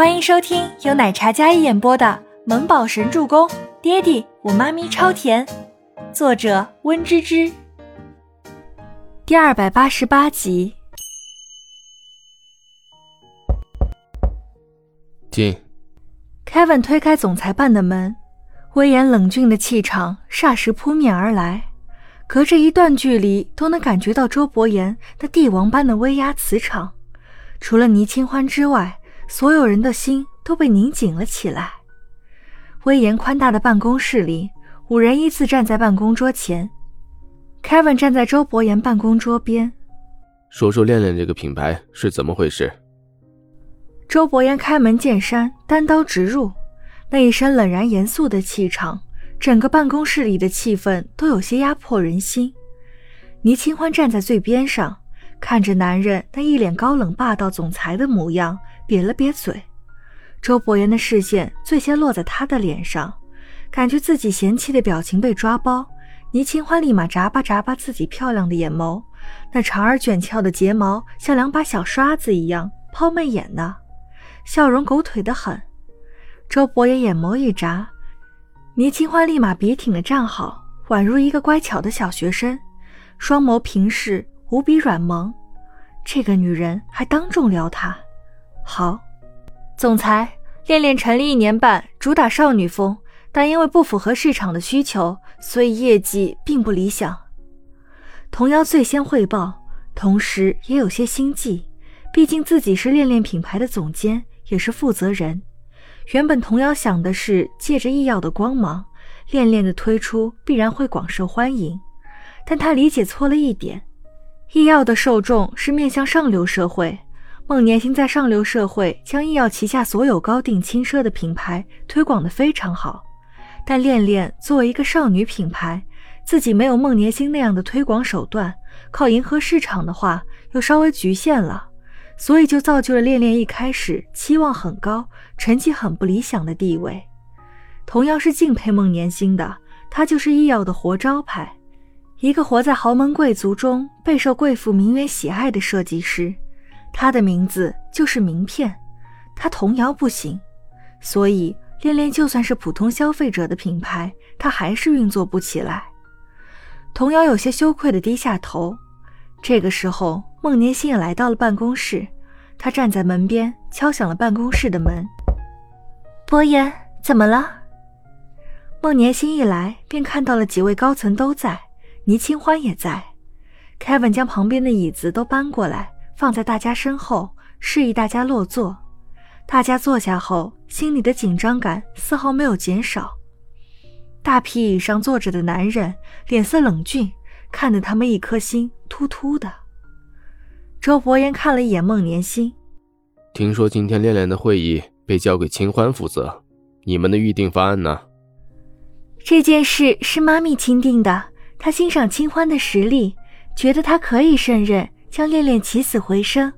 欢迎收听由奶茶嘉一演播的《萌宝神助攻》，爹地我妈咪超甜，作者温芝芝。第二百八十八集。进。Kevin 推开总裁办的门，威严冷峻的气场霎时扑面而来，隔着一段距离都能感觉到周伯言那帝王般的威压磁场。除了倪清欢之外。所有人的心都被拧紧了起来。威严宽大的办公室里，五人依次站在办公桌前。Kevin 站在周伯言办公桌边，说说恋恋这个品牌是怎么回事。周伯言开门见山，单刀直入，那一身冷然严肃的气场，整个办公室里的气氛都有些压迫人心。倪清欢站在最边上，看着男人那一脸高冷霸道总裁的模样。瘪了瘪嘴，周伯言的视线最先落在他的脸上，感觉自己嫌弃的表情被抓包。倪清欢立马眨巴眨巴自己漂亮的眼眸，那长而卷翘的睫毛像两把小刷子一样抛媚眼呢，笑容狗腿的很。周伯言眼眸一眨，倪清欢立马笔挺的站好，宛如一个乖巧的小学生，双眸平视，无比软萌。这个女人还当众撩他。好，总裁，恋恋成立一年半，主打少女风，但因为不符合市场的需求，所以业绩并不理想。童瑶最先汇报，同时也有些心悸，毕竟自己是恋恋品牌的总监，也是负责人。原本童瑶想的是借着医药的光芒，恋恋的推出必然会广受欢迎，但他理解错了一点，医药的受众是面向上流社会。孟年星在上流社会将医药旗下所有高定轻奢的品牌推广的非常好，但恋恋作为一个少女品牌，自己没有孟年星那样的推广手段，靠迎合市场的话又稍微局限了，所以就造就了恋恋一开始期望很高，成绩很不理想的地位。同样是敬佩孟年星的，她就是医药的活招牌，一个活在豪门贵族中，备受贵妇名媛喜爱的设计师。他的名字就是名片，他童谣不行，所以恋恋就算是普通消费者的品牌，他还是运作不起来。童谣有些羞愧的低下头。这个时候，孟年星也来到了办公室，他站在门边敲响了办公室的门。伯言，怎么了？孟年星一来便看到了几位高层都在，倪清欢也在。Kevin 将旁边的椅子都搬过来。放在大家身后，示意大家落座。大家坐下后，心里的紧张感丝毫没有减少。大皮椅上坐着的男人脸色冷峻，看得他们一颗心突突的。周伯言看了一眼孟年心，听说今天恋恋的会议被交给清欢负责，你们的预定方案呢？这件事是妈咪钦定的，她欣赏清欢的实力，觉得她可以胜任。将恋恋起死回生，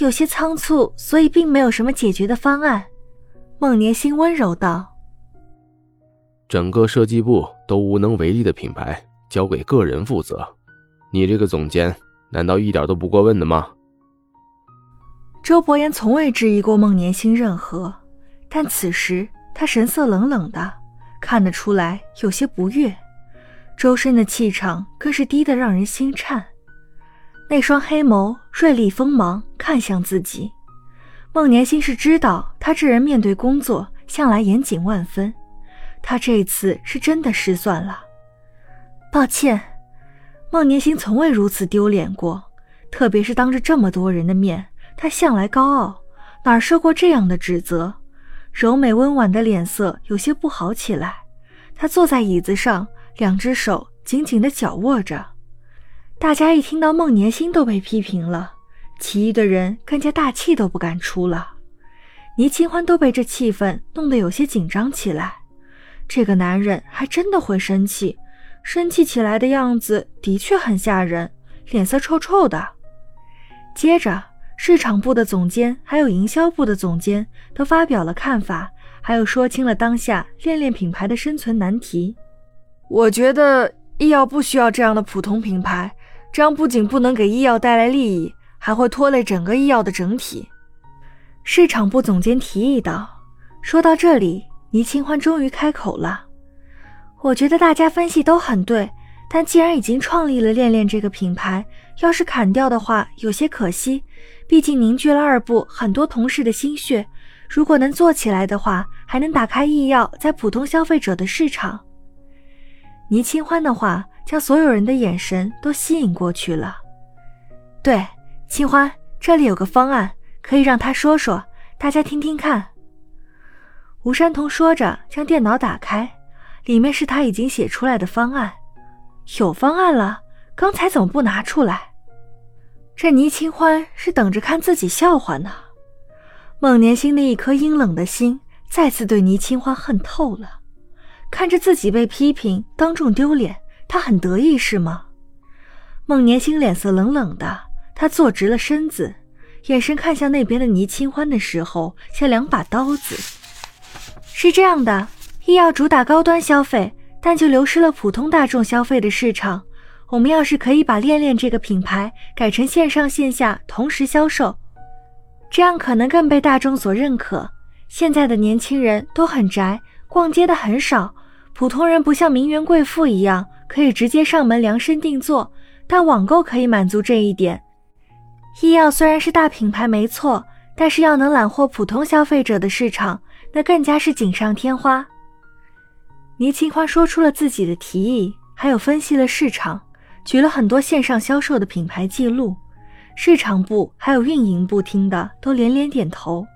有些仓促，所以并没有什么解决的方案。孟年星温柔道：“整个设计部都无能为力的品牌，交给个人负责，你这个总监难道一点都不过问的吗？”周伯言从未质疑过孟年星任何，但此时他神色冷冷的，看得出来有些不悦，周身的气场更是低得让人心颤。那双黑眸锐利锋芒，看向自己。孟年心是知道他这人面对工作向来严谨万分，他这次是真的失算了。抱歉，孟年心从未如此丢脸过，特别是当着这么多人的面，他向来高傲，哪受过这样的指责？柔美温婉的脸色有些不好起来。他坐在椅子上，两只手紧紧地绞握着。大家一听到孟年星都被批评了，其余的人更加大气都不敢出了。倪清欢都被这气氛弄得有些紧张起来。这个男人还真的会生气，生气起来的样子的确很吓人，脸色臭臭的。接着，市场部的总监还有营销部的总监都发表了看法，还有说清了当下恋恋品牌的生存难题。我觉得医药不需要这样的普通品牌。这样不仅不能给医药带来利益，还会拖累整个医药的整体。市场部总监提议道。说到这里，倪清欢终于开口了：“我觉得大家分析都很对，但既然已经创立了恋恋这个品牌，要是砍掉的话，有些可惜。毕竟凝聚了二部很多同事的心血，如果能做起来的话，还能打开医药在普通消费者的市场。”倪清欢的话将所有人的眼神都吸引过去了。对，清欢，这里有个方案，可以让他说说，大家听听看。吴山童说着，将电脑打开，里面是他已经写出来的方案。有方案了，刚才怎么不拿出来？这倪清欢是等着看自己笑话呢。孟年星的一颗阴冷的心再次对倪清欢恨透了。看着自己被批评，当众丢脸，他很得意是吗？孟年星脸色冷冷的，他坐直了身子，眼神看向那边的倪清欢的时候，像两把刀子。是这样的，医药主打高端消费，但就流失了普通大众消费的市场。我们要是可以把恋恋这个品牌改成线上线下同时销售，这样可能更被大众所认可。现在的年轻人都很宅，逛街的很少，普通人不像名媛贵妇一样可以直接上门量身定做，但网购可以满足这一点。医药虽然是大品牌没错，但是要能揽获普通消费者的市场。那更加是锦上添花。倪清欢说出了自己的提议，还有分析了市场，举了很多线上销售的品牌记录。市场部还有运营部听的都连连点头。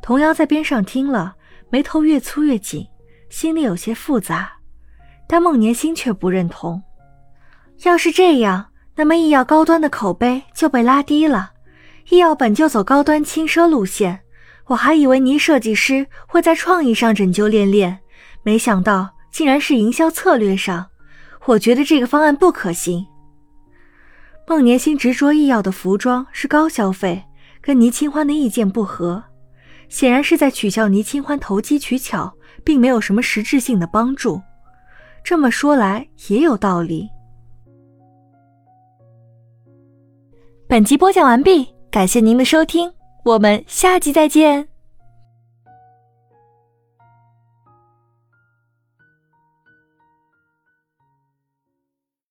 童瑶在边上听了，眉头越粗越紧，心里有些复杂。但孟年星却不认同。要是这样，那么医药高端的口碑就被拉低了。医药本就走高端轻奢路线。我还以为倪设计师会在创意上拯救恋恋，没想到竟然是营销策略上。我觉得这个方案不可行。孟年星执着医药的服装是高消费，跟倪清欢的意见不合，显然是在取笑倪清欢投机取巧，并没有什么实质性的帮助。这么说来也有道理。本集播讲完毕，感谢您的收听。我们下集再见。